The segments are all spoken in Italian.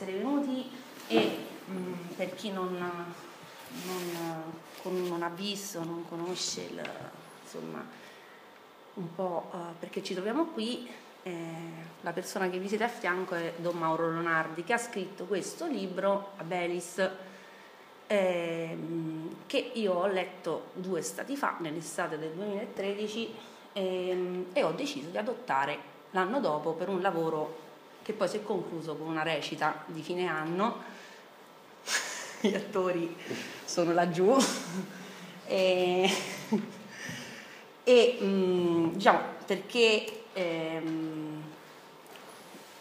essere venuti e mh, mm, per chi non, non, non, ha visto, non conosce il, insomma, un po' uh, perché ci troviamo qui, eh, la persona che vi siete a fianco è Don Mauro Lonardi che ha scritto questo libro, Abelis, eh, che io ho letto due stati fa, nell'estate del 2013, eh, e ho deciso di adottare l'anno dopo per un lavoro che poi si è concluso con una recita di fine anno. Gli attori sono laggiù. e, e mh, mm, diciamo perché ehm,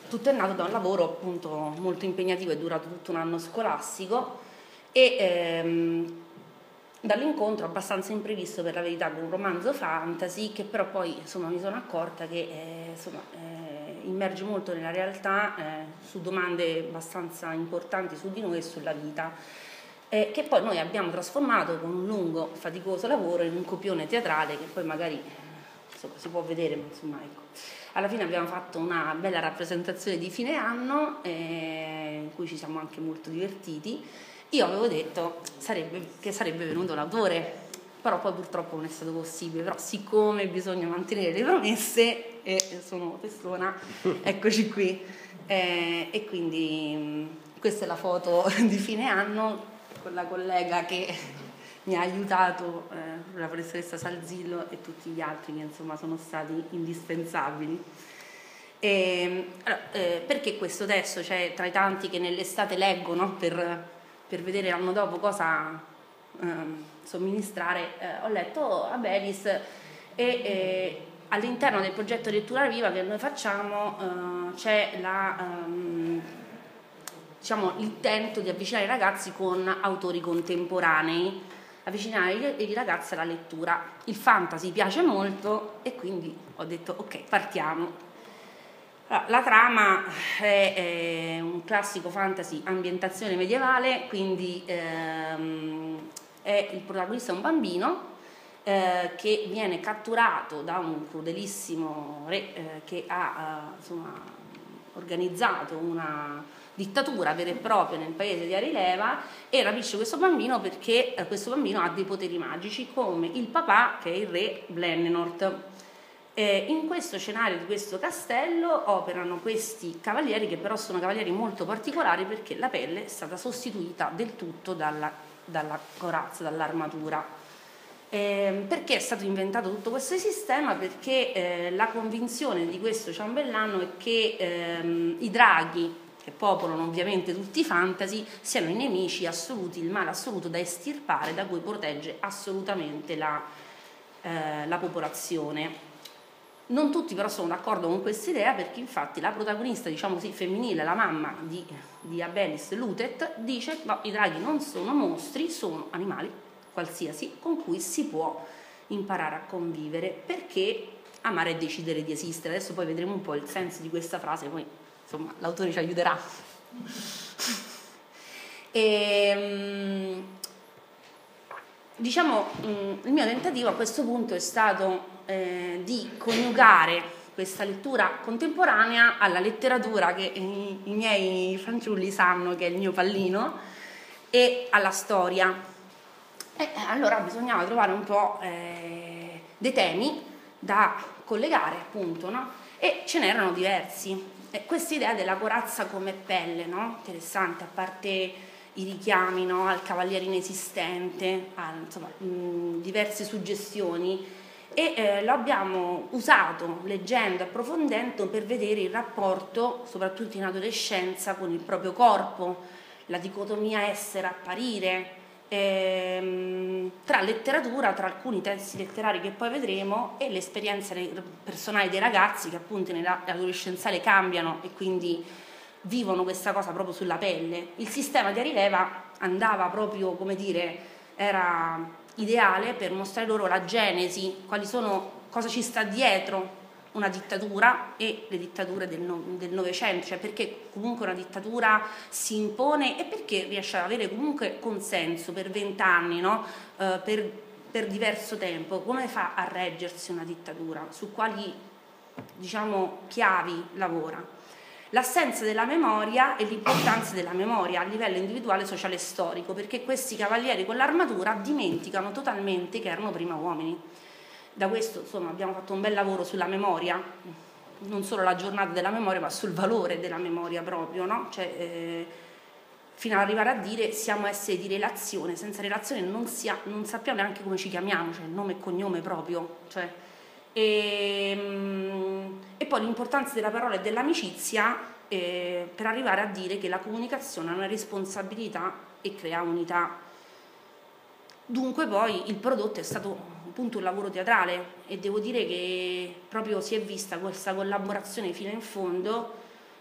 tutto è nato da un lavoro appunto molto impegnativo, è durato tutto un anno scolastico e ehm, dall'incontro abbastanza imprevisto per la verità con un romanzo fantasy che però poi insomma mi sono accorta che eh, insomma, eh, immerge molto nella realtà eh, su domande abbastanza importanti su di noi e sulla vita eh, che poi noi abbiamo trasformato con un lungo faticoso lavoro in un copione teatrale che poi magari insomma, si può vedere ma insomma ecco. Alla fine abbiamo fatto una bella rappresentazione di fine anno eh, in cui ci siamo anche molto divertiti. Io avevo detto sarebbe, che sarebbe venuto l'autore, però poi purtroppo non è stato possibile, però siccome bisogna mantenere le promesse e sono persona, eccoci qui. Eh, e quindi mh, questa è la foto di fine anno con la collega che mi ha aiutato, eh, la professoressa Salzillo e tutti gli altri che insomma sono stati indispensabili. E, allora, eh, perché questo testo, cioè tra i tanti che nell'estate leggono per per vedere l'anno dopo cosa ehm, somministrare, eh, ho letto Abelis e eh, all'interno del progetto Lettura Viva che noi facciamo eh, c'è la, ehm, diciamo, l'intento di avvicinare i ragazzi con autori contemporanei, avvicinare i ragazzi alla lettura. Il fantasy piace molto e quindi ho detto ok, partiamo. La trama è, è, un classico fantasy ambientazione medievale, quindi ehm, è il protagonista un bambino eh, che viene catturato da un crudelissimo re eh, che ha eh, insomma, organizzato una dittatura vera e propria nel paese di Arileva e rapisce questo bambino perché eh, questo bambino ha dei poteri magici come il papà che è il re Blenenort eh, in questo scenario di questo castello operano questi cavalieri che però sono cavalieri molto particolari perché la pelle è stata sostituita del tutto dalla, dalla corazza, dall'armatura. Eh, perché è stato inventato tutto questo sistema? Perché eh, la convinzione di questo ciambellano è che ehm, i draghi, che popolano ovviamente tutti i fantasy, siano i nemici assoluti, il male assoluto da estirpare, da cui protegge assolutamente la, eh, la popolazione. Non tutti però sono d'accordo con questa idea perché infatti la protagonista, diciamo così, femminile, la mamma di, di Abelis Lutet, dice no, i draghi non sono mostri, sono animali qualsiasi con cui si può imparare a convivere perché amare e decidere di esistere. Adesso poi vedremo un po' il senso di questa frase, poi insomma l'autore ci aiuterà. e, ehm, diciamo, mm, il mio tentativo a questo punto è stato eh, di coniugare questa lettura contemporanea alla letteratura che i, i, miei fanciulli sanno che è il mio pallino e alla storia. E allora bisognava trovare un po' eh, dei temi da collegare, appunto, no? E ce n'erano diversi. Questa idea della corazza come pelle, no? Interessante, a parte i richiami no? al cavaliere inesistente, a insomma, mh, diverse suggestioni e eh, lo abbiamo usato leggendo, approfondendo per vedere il rapporto, soprattutto in adolescenza, con il proprio corpo, la dicotomia essere-apparire, ehm, tra letteratura, tra alcuni testi letterari che poi vedremo e l'esperienza personale dei ragazzi che appunto nell'adolescenziale cambiano e quindi vivono questa cosa proprio sulla pelle. Il sistema di Arileva andava proprio, come dire, era ideale per mostrare loro la genesi, quali sono, cosa ci sta dietro una dittatura e le dittature del, Novecento, cioè perché comunque una dittatura si impone e perché riesce ad avere comunque consenso per vent'anni, no? uh, per, per diverso tempo, come fa a reggersi una dittatura, su quali diciamo, chiavi lavora. l'assenza della memoria e l'importanza della memoria a livello individuale, sociale e storico, perché questi cavalieri con l'armatura dimenticano totalmente che erano prima uomini. Da questo insomma, abbiamo fatto un bel lavoro sulla memoria, non solo la giornata della memoria, ma sul valore della memoria proprio, no? cioè, eh, fino ad arrivare a dire siamo esseri di relazione, senza relazione non, sia, non sappiamo neanche come ci chiamiamo, cioè nome e cognome proprio. Cioè, e, ehm, e, poi l'importanza della parola e dell'amicizia eh, per arrivare a dire che la comunicazione è una responsabilità e crea unità. Dunque poi il prodotto è stato appunto un lavoro teatrale e devo dire che proprio si è vista questa collaborazione fino in fondo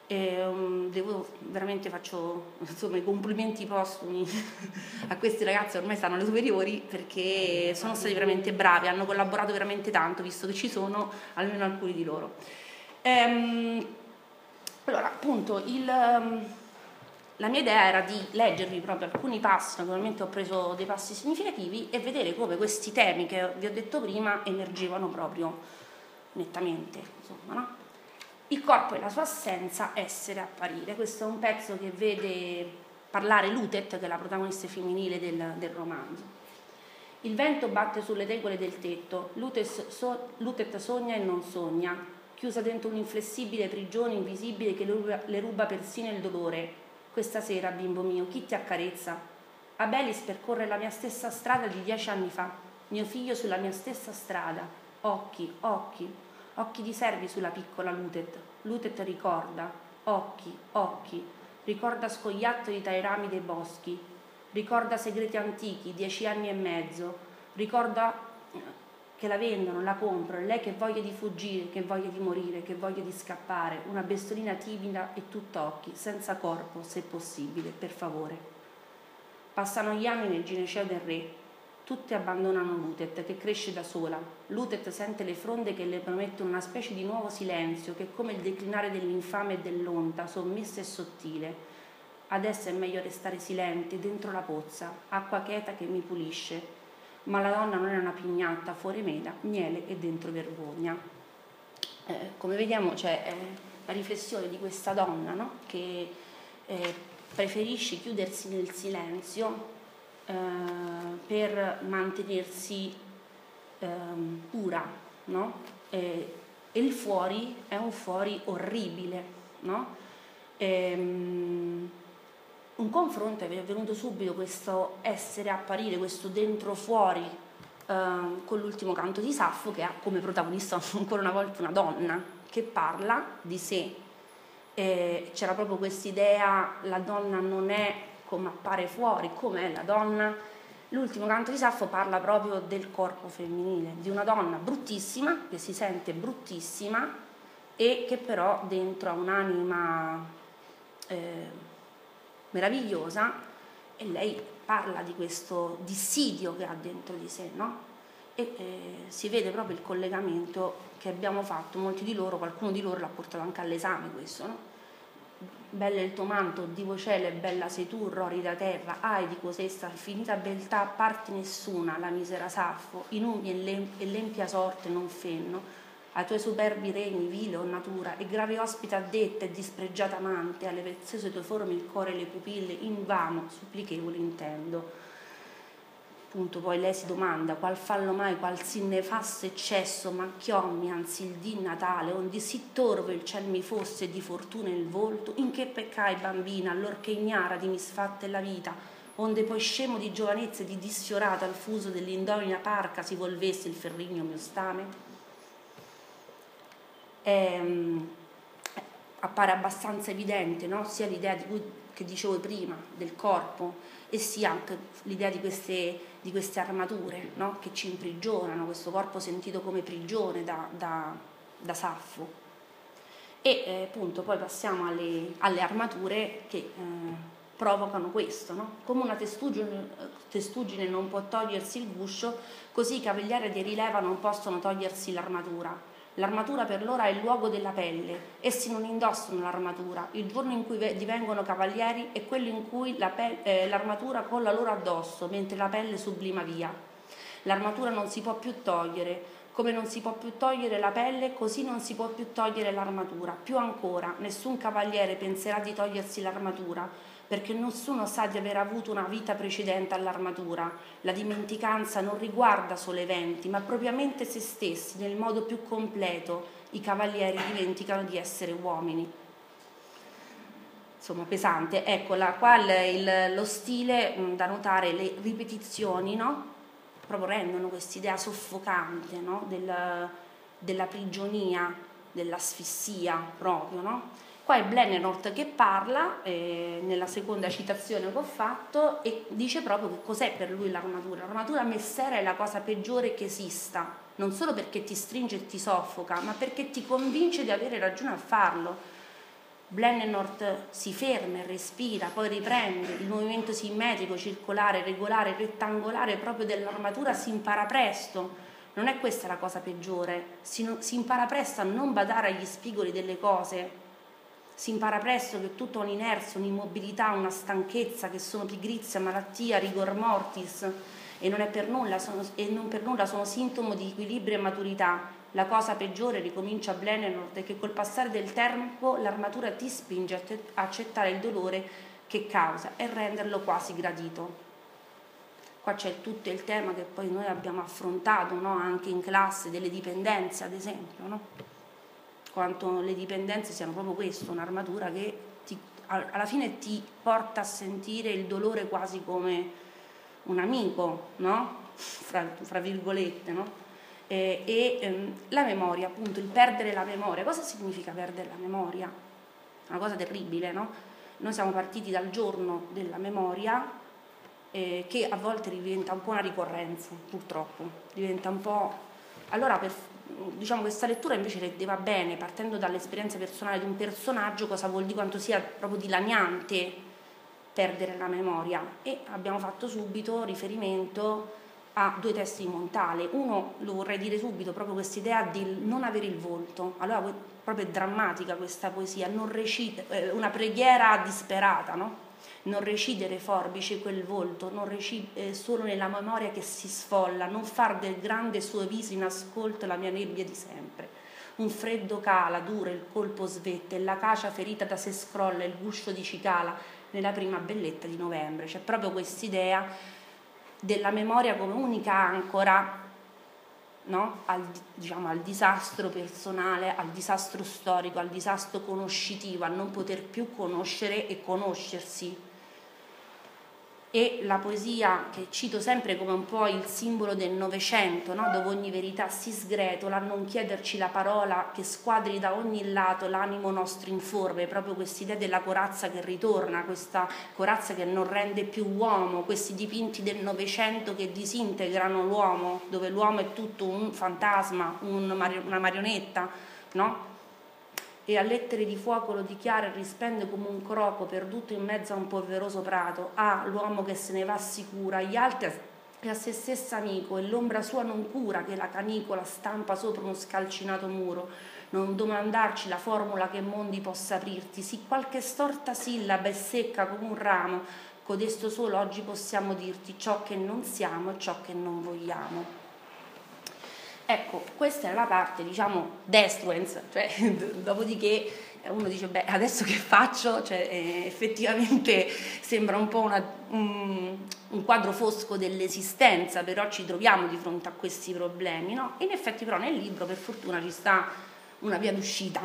e, um, devo, veramente faccio insomma, i complimenti postumi a questi ragazzi, ormai stanno alle superiori perché sono stati veramente bravi, hanno collaborato veramente tanto, visto che ci sono almeno alcuni di loro. Ehm, allora, appunto, il, um, la mia idea era di leggervi proprio alcuni passi, naturalmente ho preso dei passi significativi e vedere come questi temi che vi ho detto prima emergevano proprio nettamente, insomma, no? Il corpo e la sua assenza, essere, apparire. Questo è un pezzo che vede parlare Lutet, che è la protagonista femminile del, del romanzo. Il vento batte sulle tegole del tetto, Lutet, so, Lutet sogna e non sogna, chiusa dentro un'inflessibile prigione invisibile che le ruba, persino il dolore. Questa sera, bimbo mio, chi ti accarezza? Abelis percorre la mia stessa strada di dieci anni fa, mio figlio sulla mia stessa strada, occhi, occhi, occhi di servi sulla piccola Lutet. Lutet ricorda, occhi, occhi, ricorda scoiattoli i rami dei boschi, ricorda segreti antichi, dieci anni e mezzo, ricorda che la vendono, la comprano, lei che voglia di fuggire, che voglia di morire, che voglia di scappare, una bestolina timida e tutt'occhi, senza corpo, se possibile, per favore. Passano gli anni nel gineceo del re, Tutte abbandonano Lutet, che cresce da sola. Lutet sente le fronde che le promettono una specie di nuovo silenzio, che è come il declinare dell'infame e dell'onta, sommessa e sottile. Adesso è meglio restare silenti, dentro la pozza, acqua cheta che mi pulisce. Ma la donna non è una pignatta, fuori mela, miele e dentro vergogna. Eh, come vediamo c'è eh, la riflessione di questa donna no? che eh, preferisce chiudersi nel silenzio eh, per mantenersi eh, pura, no? e, il fuori è un fuori orribile, no? e, um, un confronto è venuto subito questo essere apparire, questo dentro fuori uh, con l'ultimo canto di Saffo che ha come protagonista ancora una volta una donna che parla di sé. E c'era proprio questa idea, la donna non è come appare fuori, come è la donna. L'ultimo canto di Saffo parla proprio del corpo femminile, di una donna bruttissima, che si sente bruttissima e che però dentro ha un'anima eh, meravigliosa e lei parla di questo dissidio che ha dentro di sé, no? E eh, si vede proprio il collegamento che abbiamo fatto, molti di loro, qualcuno di loro l'ha portato anche all'esame questo, no? Bella il tuo manto, divo cielo e bella sei tu, rorida terra, ai di cosesta finita beltà, parte nessuna, la misera Saffo, i numi e l'empia sorte non fenno, ai tuoi superbi regni, vile o natura, e grave ospite addetta e dispregiata amante, alle vezzose tue forme il cuore e le pupille, invano, supplichevoli intendo Appunto poi lei si domanda qual fallo mai, qual si nefasto eccesso macchiommi, anzi il di Natale, onde sì torvo il ciel mi fosse di fortuna il volto, in che peccai bambina, allorché ignara di misfatte la vita, onde poi scemo di giovanezza e di disfiorata al fuso dell'indomina parca si volvesse il ferrigno mio stame? Ehm, appare abbastanza evidente no? sia l'idea di cui, che dicevo prima del corpo e sia anche l'idea di queste di queste armature no? che ci imprigionano, questo corpo sentito come prigione da, da, da Saffo. E eh, appunto poi passiamo alle, alle armature che eh, provocano questo, no? come una testuggine, testuggine, non può togliersi il guscio, così i cavalieri di rileva non possono togliersi l'armatura L'armatura per loro è il luogo della pelle, essi non indossano l'armatura, il giorno in cui divengono cavalieri è quello in cui la pe- eh, l'armatura colla loro addosso, mentre la pelle sublima via. L'armatura non si può più togliere, come non si può più togliere la pelle, così non si può più togliere l'armatura. Più ancora, nessun cavaliere penserà di togliersi l'armatura, perché nessuno sa di aver avuto una vita precedente all'armatura. La dimenticanza non riguarda solo eventi, ma propriamente se stessi, nel modo più completo. I cavalieri dimenticano di essere uomini. Insomma, pesante. Ecco, la, qua il, lo stile da notare, le ripetizioni, no? proprio rendono quest'idea soffocante no? Del, della prigionia, dell'asfissia proprio. No? Qua è Blennerort che parla eh, nella seconda citazione che ho fatto e dice proprio che cos'è per lui l'armatura. L'armatura messera è la cosa peggiore che esista, non solo perché ti stringe e ti soffoca, ma perché ti convince di avere ragione a farlo. Blennenort si ferma e respira, poi riprende, il movimento simmetrico, circolare, regolare, rettangolare proprio dell'armatura si impara presto. Non è questa la cosa peggiore, si, si impara presto a non badare agli spigoli delle cose, si impara presto che tutta un'inerzia, un'immobilità, una stanchezza che sono pigrizia, malattia, rigor mortis e non, per nulla, sono, e non per nulla sono sintomo di equilibrio e maturità, la cosa peggiore, ricomincia Blenenord, è che col passare del tempo l'armatura ti spinge a accettare il dolore che causa e renderlo quasi gradito. Qua c'è tutto il tema che poi noi abbiamo affrontato no? anche in classe delle dipendenze, ad esempio, no? Quanto le dipendenze siano proprio questo, un'armatura che ti, alla fine ti porta a sentire il dolore quasi come un amico, no? fra, fra virgolette, no? eh, e ehm, la memoria, appunto, il perdere la memoria. Cosa significa perdere la memoria? Una cosa terribile, no? Noi siamo partiti dal giorno della memoria eh, che a volte diventa un po' una ricorrenza, purtroppo, diventa un po'... Allora, per, diciamo, questa lettura invece rendeva bene, partendo dall'esperienza personale di un personaggio, cosa vuol dire quanto sia proprio dilaniante perdere la memoria e abbiamo fatto subito riferimento ha due testi di Montale. Uno, lo vorrei dire subito, proprio questa idea di non avere il volto. Allora, proprio è drammatica questa poesia, non recite, eh, una preghiera disperata, no? Non recidere forbice quel volto, non recidere eh, solo nella memoria che si sfolla, non far del grande suo viso in ascolto la mia nebbia di sempre. Un freddo cala, duro, il colpo svette, e la cacia ferita da se scrolla, il guscio di cicala nella prima belletta di novembre. C'è proprio quest'idea della memoria come unica ancora no? al, diciamo, al disastro personale, al disastro storico, al disastro conoscitivo, a non poter più conoscere e conoscersi e la poesia che cito sempre come un po' il simbolo del Novecento, no? dove ogni verità si sgretola, non chiederci la parola che squadri da ogni lato l'animo nostro informe, proprio questa idea della corazza che ritorna, questa corazza che non rende più uomo, questi dipinti del Novecento che disintegrano l'uomo, dove l'uomo è tutto un fantasma, un, una marionetta, no? E a lettere di fuoco lo dichiara e rispende come un croco perduto in mezzo a un polveroso prato. Ah, l'uomo che se ne va sicura, agli altri e a se stesso amico, e l'ombra sua non cura che la canicola stampa sopra uno scalcinato muro. Non domandarci la formula che mondi possa aprirti, sì qualche storta sillaba è secca come un ramo, codesto solo oggi possiamo dirti ciò che non siamo e ciò che non vogliamo. Ecco, questa è la parte, diciamo, destruence, cioè dopodiché uno dice, beh, adesso che faccio? Cioè, eh, effettivamente sembra un po' una, un, un, quadro fosco dell'esistenza, però ci troviamo di fronte a questi problemi, no? In effetti però nel libro, per fortuna, ci sta una via d'uscita.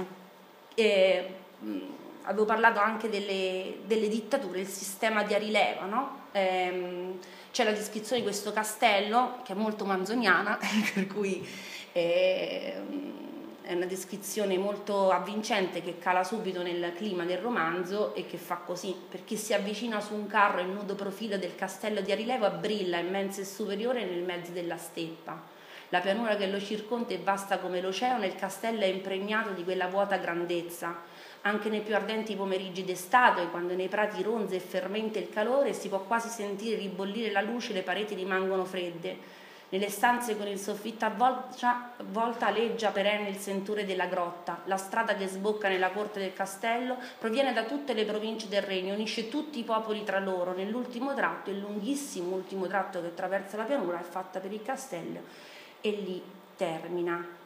E, mh, avevo parlato anche delle, delle, dittature, il sistema di Arileva, no? Ehm, c'è la descrizione di questo castello che è molto manzoniana, per cui è, è una descrizione molto avvincente che cala subito nel clima del romanzo e che fa così, perché si avvicina su un carro il nudo profilo del castello di Arilevo brilla immenso e superiore nel mezzo della steppa. La pianura che lo circonda è vasta come l'oceano e il castello è impregnato di quella vuota grandezza anche nei più ardenti pomeriggi d'estate, quando nei prati ronze e fermenta il calore, si può quasi sentire ribollire la luce, le pareti rimangono fredde. Nelle stanze con il soffitto a volta, volta aleggia perenne il sentore della grotta. La strada che sbocca nella corte del castello proviene da tutte le province del regno, unisce tutti i popoli tra loro. Nell'ultimo tratto, il lunghissimo ultimo tratto che attraversa la pianura, è fatta per il castello e lì termina.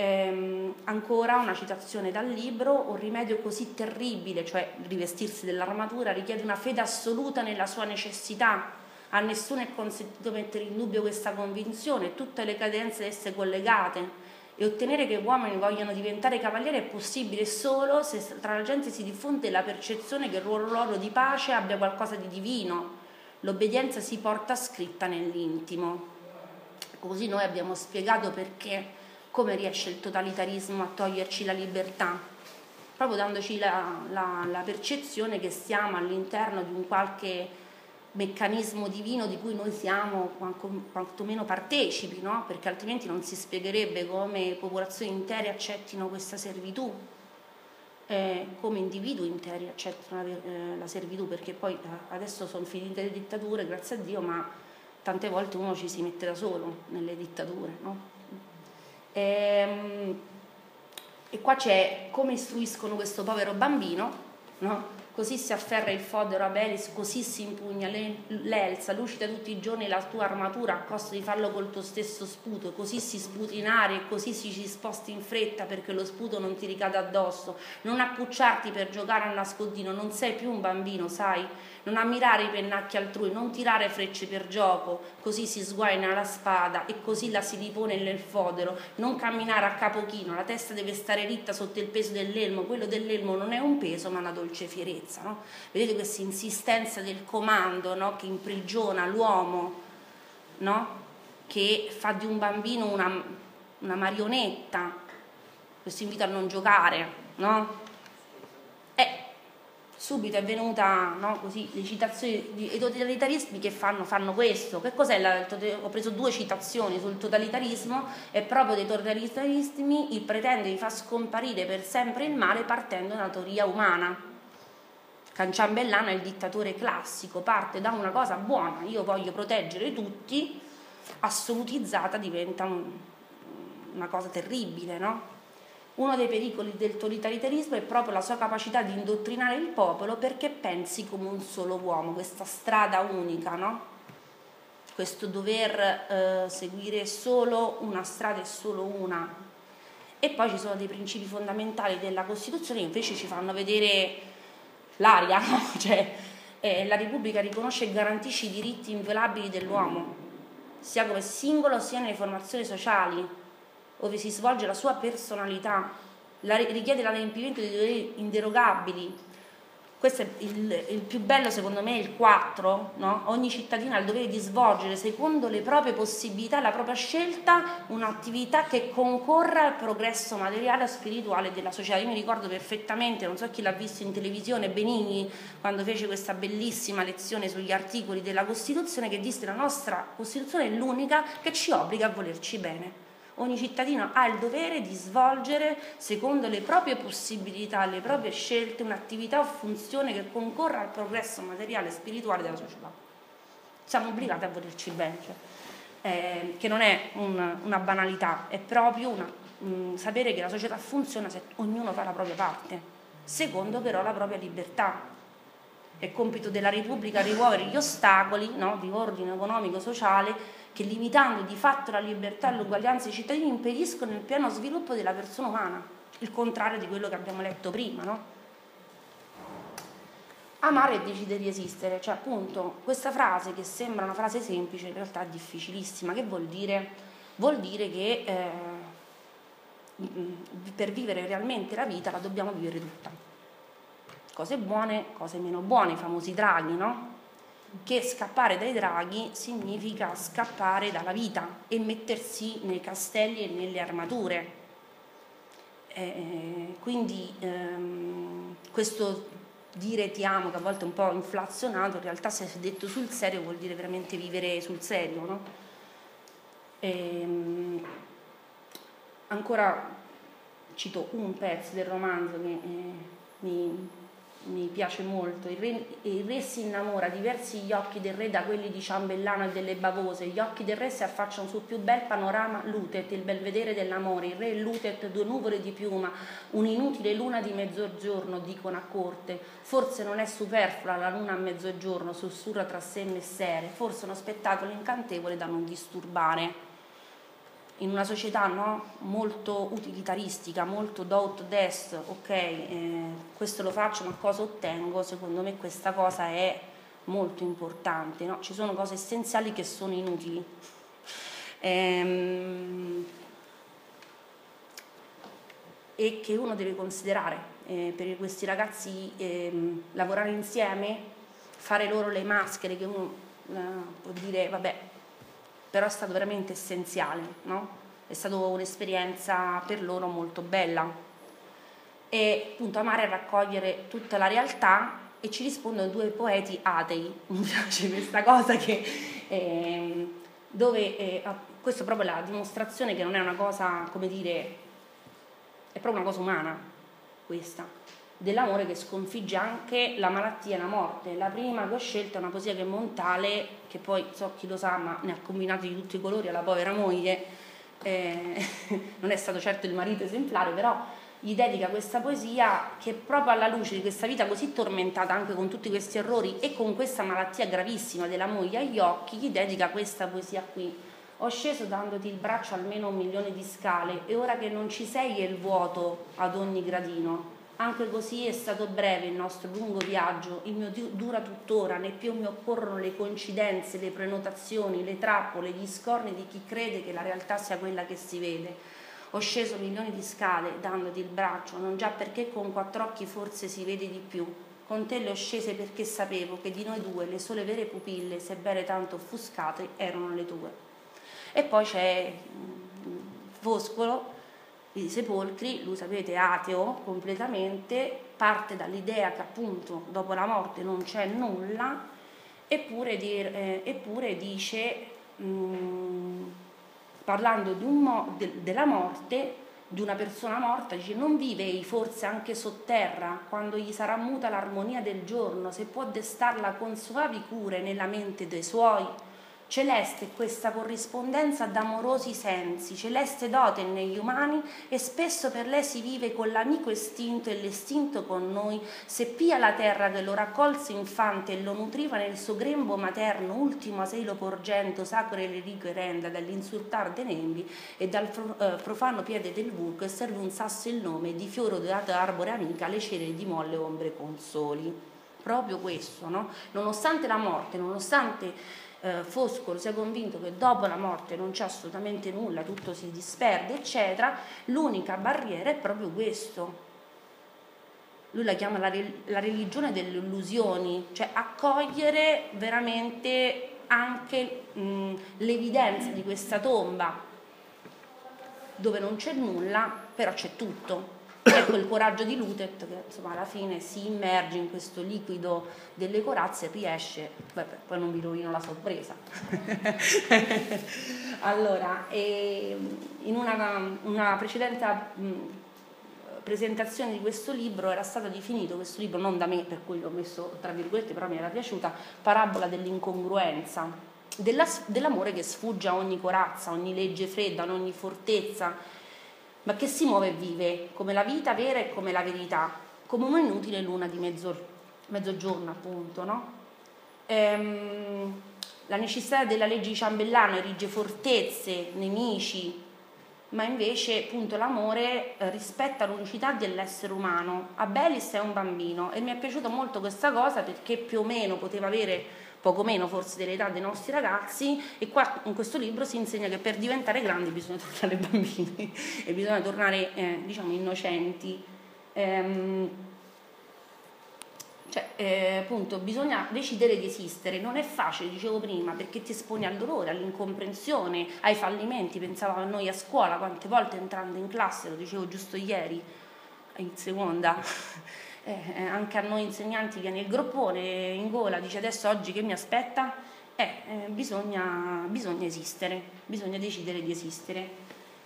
Ehm, ancora una citazione dal libro, un rimedio così terribile, cioè rivestirsi dell'armatura, richiede una fede assoluta nella sua necessità. A nessuno è consentito mettere in dubbio questa convinzione, tutte le cadenze esse collegate e ottenere che uomini vogliano diventare cavalieri è possibile solo se tra la gente si diffonde la percezione che il ruolo loro di pace abbia qualcosa di divino. L'obbedienza si porta scritta nell'intimo. Così noi abbiamo spiegato perché, come riesce il totalitarismo a toglierci la libertà, proprio dandoci la, la, la percezione che stiamo all'interno di un qualche meccanismo divino di cui noi siamo quantomeno partecipi, no? perché altrimenti non si spiegherebbe come popolazioni intere accettino questa servitù, eh, come individui interi accettano la, eh, la servitù, perché poi eh, adesso sono finite le dittature, grazie a Dio, ma tante volte uno ci si mette da solo nelle dittature. No? E, ehm, e qua c'è come istruiscono questo povero bambino, no? Così si afferra il fodero a Belis, così si impugna l'Elsa, lucida tutti i giorni la tua armatura a costo di farlo col tuo stesso sputo, così si sputi in aria e così si ci sposti in fretta perché lo sputo non ti ricada addosso, non accucciarti per giocare a nascondino, non sei più un bambino, sai? non ammirare i pennacchi altrui, non tirare frecce per gioco, così si sguaina la spada e così la si ripone nel fodero, non camminare a capo chino, la testa deve stare ritta sotto il peso dell'elmo, quello dell'elmo non è un peso ma una dolce fierezza. No? Vedete questa insistenza del comando no? che imprigiona l'uomo, no? che fa di un bambino una, una marionetta, questo invito a non giocare, no? subito è venuta così, le citazioni dei totalitarismi che fanno, fanno questo. Che cos'è? La, ho preso due citazioni sul totalitarismo e proprio dei totalitarismi il pretende di far scomparire per sempre il male partendo da una teoria umana. Canciambellano è il dittatore classico, parte da una cosa buona, io voglio proteggere tutti, assolutizzata diventa un, una cosa terribile, no? Uno dei pericoli del totalitarismo è proprio la sua capacità di indottrinare il popolo perché pensi come un solo uomo, questa strada unica, no? questo dover eh, seguire solo una strada e solo una. E poi ci sono dei principi fondamentali della Costituzione che invece ci fanno vedere l'aria, no? cioè, eh, la Repubblica riconosce e garantisce i diritti inviolabili dell'uomo, sia come singolo sia nelle formazioni sociali, dove si svolge la sua personalità, la, richiede l'adempimento di doveri inderogabili. Questo è il, il, più bello secondo me, il 4, no? ogni cittadino ha il dovere di svolgere secondo le proprie possibilità, la propria scelta, un'attività che concorra al progresso materiale e spirituale della società. Io mi ricordo perfettamente, non so chi l'ha visto in televisione, Benigni, quando fece questa bellissima lezione sugli articoli della Costituzione, che disse la nostra Costituzione è l'unica che ci obbliga a volerci bene. Ogni cittadino ha il dovere di svolgere, secondo le proprie possibilità, le proprie scelte, un'attività o funzione che concorra al progresso materiale e spirituale della società. Siamo obbligati a volerci bene, cioè, eh, che non è un, una banalità, è proprio una, mh, mm, sapere che la società funziona se ognuno fa la propria parte, secondo però la propria libertà. È compito della Repubblica rimuovere gli ostacoli no, di ordine economico-sociale che limitando di fatto la libertà e l'uguaglianza dei cittadini impediscono il pieno sviluppo della persona umana, il contrario di quello che abbiamo letto prima. No? Amare e decidere di esistere, cioè appunto questa frase che sembra una frase semplice in realtà è difficilissima, che vuol dire? Vuol dire che eh, per vivere realmente la vita la dobbiamo vivere tutta. Cose buone, cose meno buone, i famosi draghi, no? Che scappare dai draghi significa scappare dalla vita e mettersi nei castelli e nelle armature. Eh, quindi ehm, questo dire ti amo, che a volte è un po' inflazionato, in realtà se è detto sul serio vuol dire veramente vivere sul serio. No? Ehm, ancora cito un pezzo del romanzo che eh, mi mi piace molto, il re, il re, si innamora, diversi gli occhi del re da quelli di Ciambellano e delle bavose, gli occhi del re si affacciano sul più bel panorama Lutet, il belvedere dell'amore, il re Lutet, due nuvole di piuma, un'inutile luna di mezzogiorno, dicono a corte, forse non è superflua la luna a mezzogiorno, sussurra tra sé e messere, forse uno spettacolo incantevole da non disturbare. In una società no, molto utilitaristica, molto do ut des, ok, eh, questo lo faccio ma cosa ottengo, secondo me questa cosa è molto importante, no? ci sono cose essenziali che sono inutili. Ehm, e che uno deve considerare eh, per questi ragazzi ehm, lavorare insieme, fare loro le maschere che uno eh, può dire vabbè però è stato veramente essenziale, no? È stata un'esperienza per loro molto bella. E appunto amare e raccogliere tutta la realtà e ci rispondono due poeti atei, mi piace questa cosa che eh, dove eh, questo è proprio la dimostrazione che non è una cosa, come dire, è proprio una cosa umana questa, dell'amore che sconfigge anche la malattia e la morte. La prima che ho scelto è una poesia che è Montale, che poi so chi lo sa, ma ne ha combinati di tutti i colori alla povera moglie, eh, non è stato certo il marito esemplare, però gli dedica questa poesia che proprio alla luce di questa vita così tormentata anche con tutti questi errori e con questa malattia gravissima della moglie agli occhi, gli dedica questa poesia qui. Ho sceso dandoti il braccio almeno un milione di scale e ora che non ci sei è il vuoto ad ogni gradino anche così è stato breve il nostro lungo viaggio, il mio dura tuttora, né più mi occorrono le coincidenze, le prenotazioni, le trappole, gli scorni di chi crede che la realtà sia quella che si vede. Ho sceso milioni di scale dandoti il braccio, non già perché con quattro occhi forse si vede di più. Con te le ho scese perché sapevo che di noi due le sole vere pupille, sebbene tanto offuscate, erano le tue. E poi c'è mm, Foscolo i sepolcri, lui sapete ateo completamente, parte dall'idea che appunto dopo la morte non c'è nulla, eppure, dir, eh, eppure dice, mh, mm, parlando mo- de- della morte, di una persona morta, dice non vive forse anche sotterra quando gli sarà muta l'armonia del giorno, se può destarla con suavi cure nella mente dei suoi Celeste questa corrispondenza d'amorosi sensi, celeste dote negli umani e spesso per lei si vive con l'amico estinto e l'estinto con noi, se pia la terra che lo raccolse infante e lo nutriva nel suo grembo materno, ultimo asilo porgento, sacro e reliquio renda dall'insultar de nembi e dal eh, profano piede del vulco e serve un sasso il nome di fioro dorato arbore amica, le cere di molle ombre consoli. Proprio questo, no? Nonostante la morte, nonostante eh, Foscolo sia convinto che dopo la morte non c'è assolutamente nulla, tutto si disperde, eccetera, l'unica barriera è proprio questo. Lui la chiama la, la religione delle illusioni, cioè accogliere veramente anche mh, l'evidenza di questa tomba dove non c'è nulla, però c'è tutto è quel coraggio di Lutet che insomma alla fine si immerge in questo liquido delle corazze e riesce, vabbè, poi non vi rovino la sorpresa. allora, in una, una precedente presentazione di questo libro era stato definito, questo libro non da me, per cui l'ho messo tra virgolette, però mi era piaciuta, parabola dell'incongruenza, della, dell'amore che sfugge a ogni corazza, a ogni legge fredda, a ogni fortezza ma che si muove e vive, come la vita vera e come la verità, come un'inutile luna di mezzo, mezzogiorno, appunto, no? Ehm, la necessità della legge di Ciambellano erige fortezze, nemici, ma invece appunto l'amore eh, rispetta l'unicità dell'essere umano. Abelis è un bambino e mi è piaciuta molto questa cosa perché più o meno poteva avere poco meno forse dell'età dei nostri ragazzi e qua in questo libro si insegna che per diventare grandi bisogna tornare bambini e bisogna tornare eh, diciamo innocenti. Ehm, cioè, eh, appunto, bisogna decidere di esistere, non è facile, dicevo prima, perché ti esponi al dolore, all'incomprensione, ai fallimenti, pensavamo a noi a scuola, quante volte entrando in classe, lo dicevo giusto ieri, in seconda, eh, eh, anche a noi insegnanti viene il groppone in gola, dice adesso oggi che mi aspetta? Eh, eh bisogna, bisogna, esistere, bisogna decidere di esistere.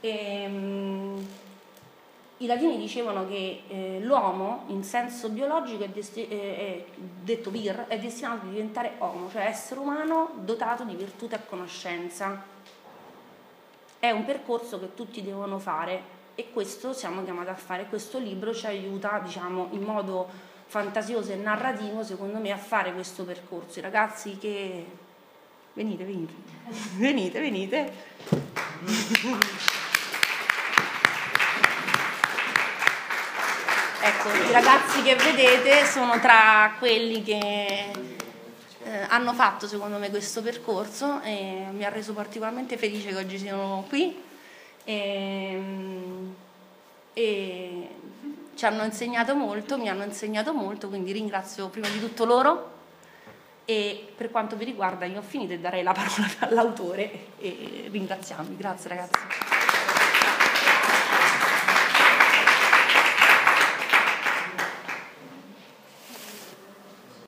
E, um, I latini dicevano che eh, l'uomo in senso biologico è, desti- è, detto vir, è destinato a diventare uomo, cioè essere umano dotato di virtù e conoscenza. È un percorso che tutti devono fare e questo siamo chiamati a fare, questo libro ci aiuta diciamo, in modo fantasioso e narrativo secondo me a fare questo percorso. I ragazzi che venite, venite, venite, venite. ecco, i ragazzi che vedete sono tra quelli che eh, hanno fatto secondo me questo percorso e mi ha reso particolarmente felice che oggi siano qui e, e ci hanno insegnato molto, mi hanno insegnato molto, quindi ringrazio prima di tutto loro e per quanto mi riguarda io ho finito e darei la parola all'autore e ringraziarmi. Grazie ragazzi.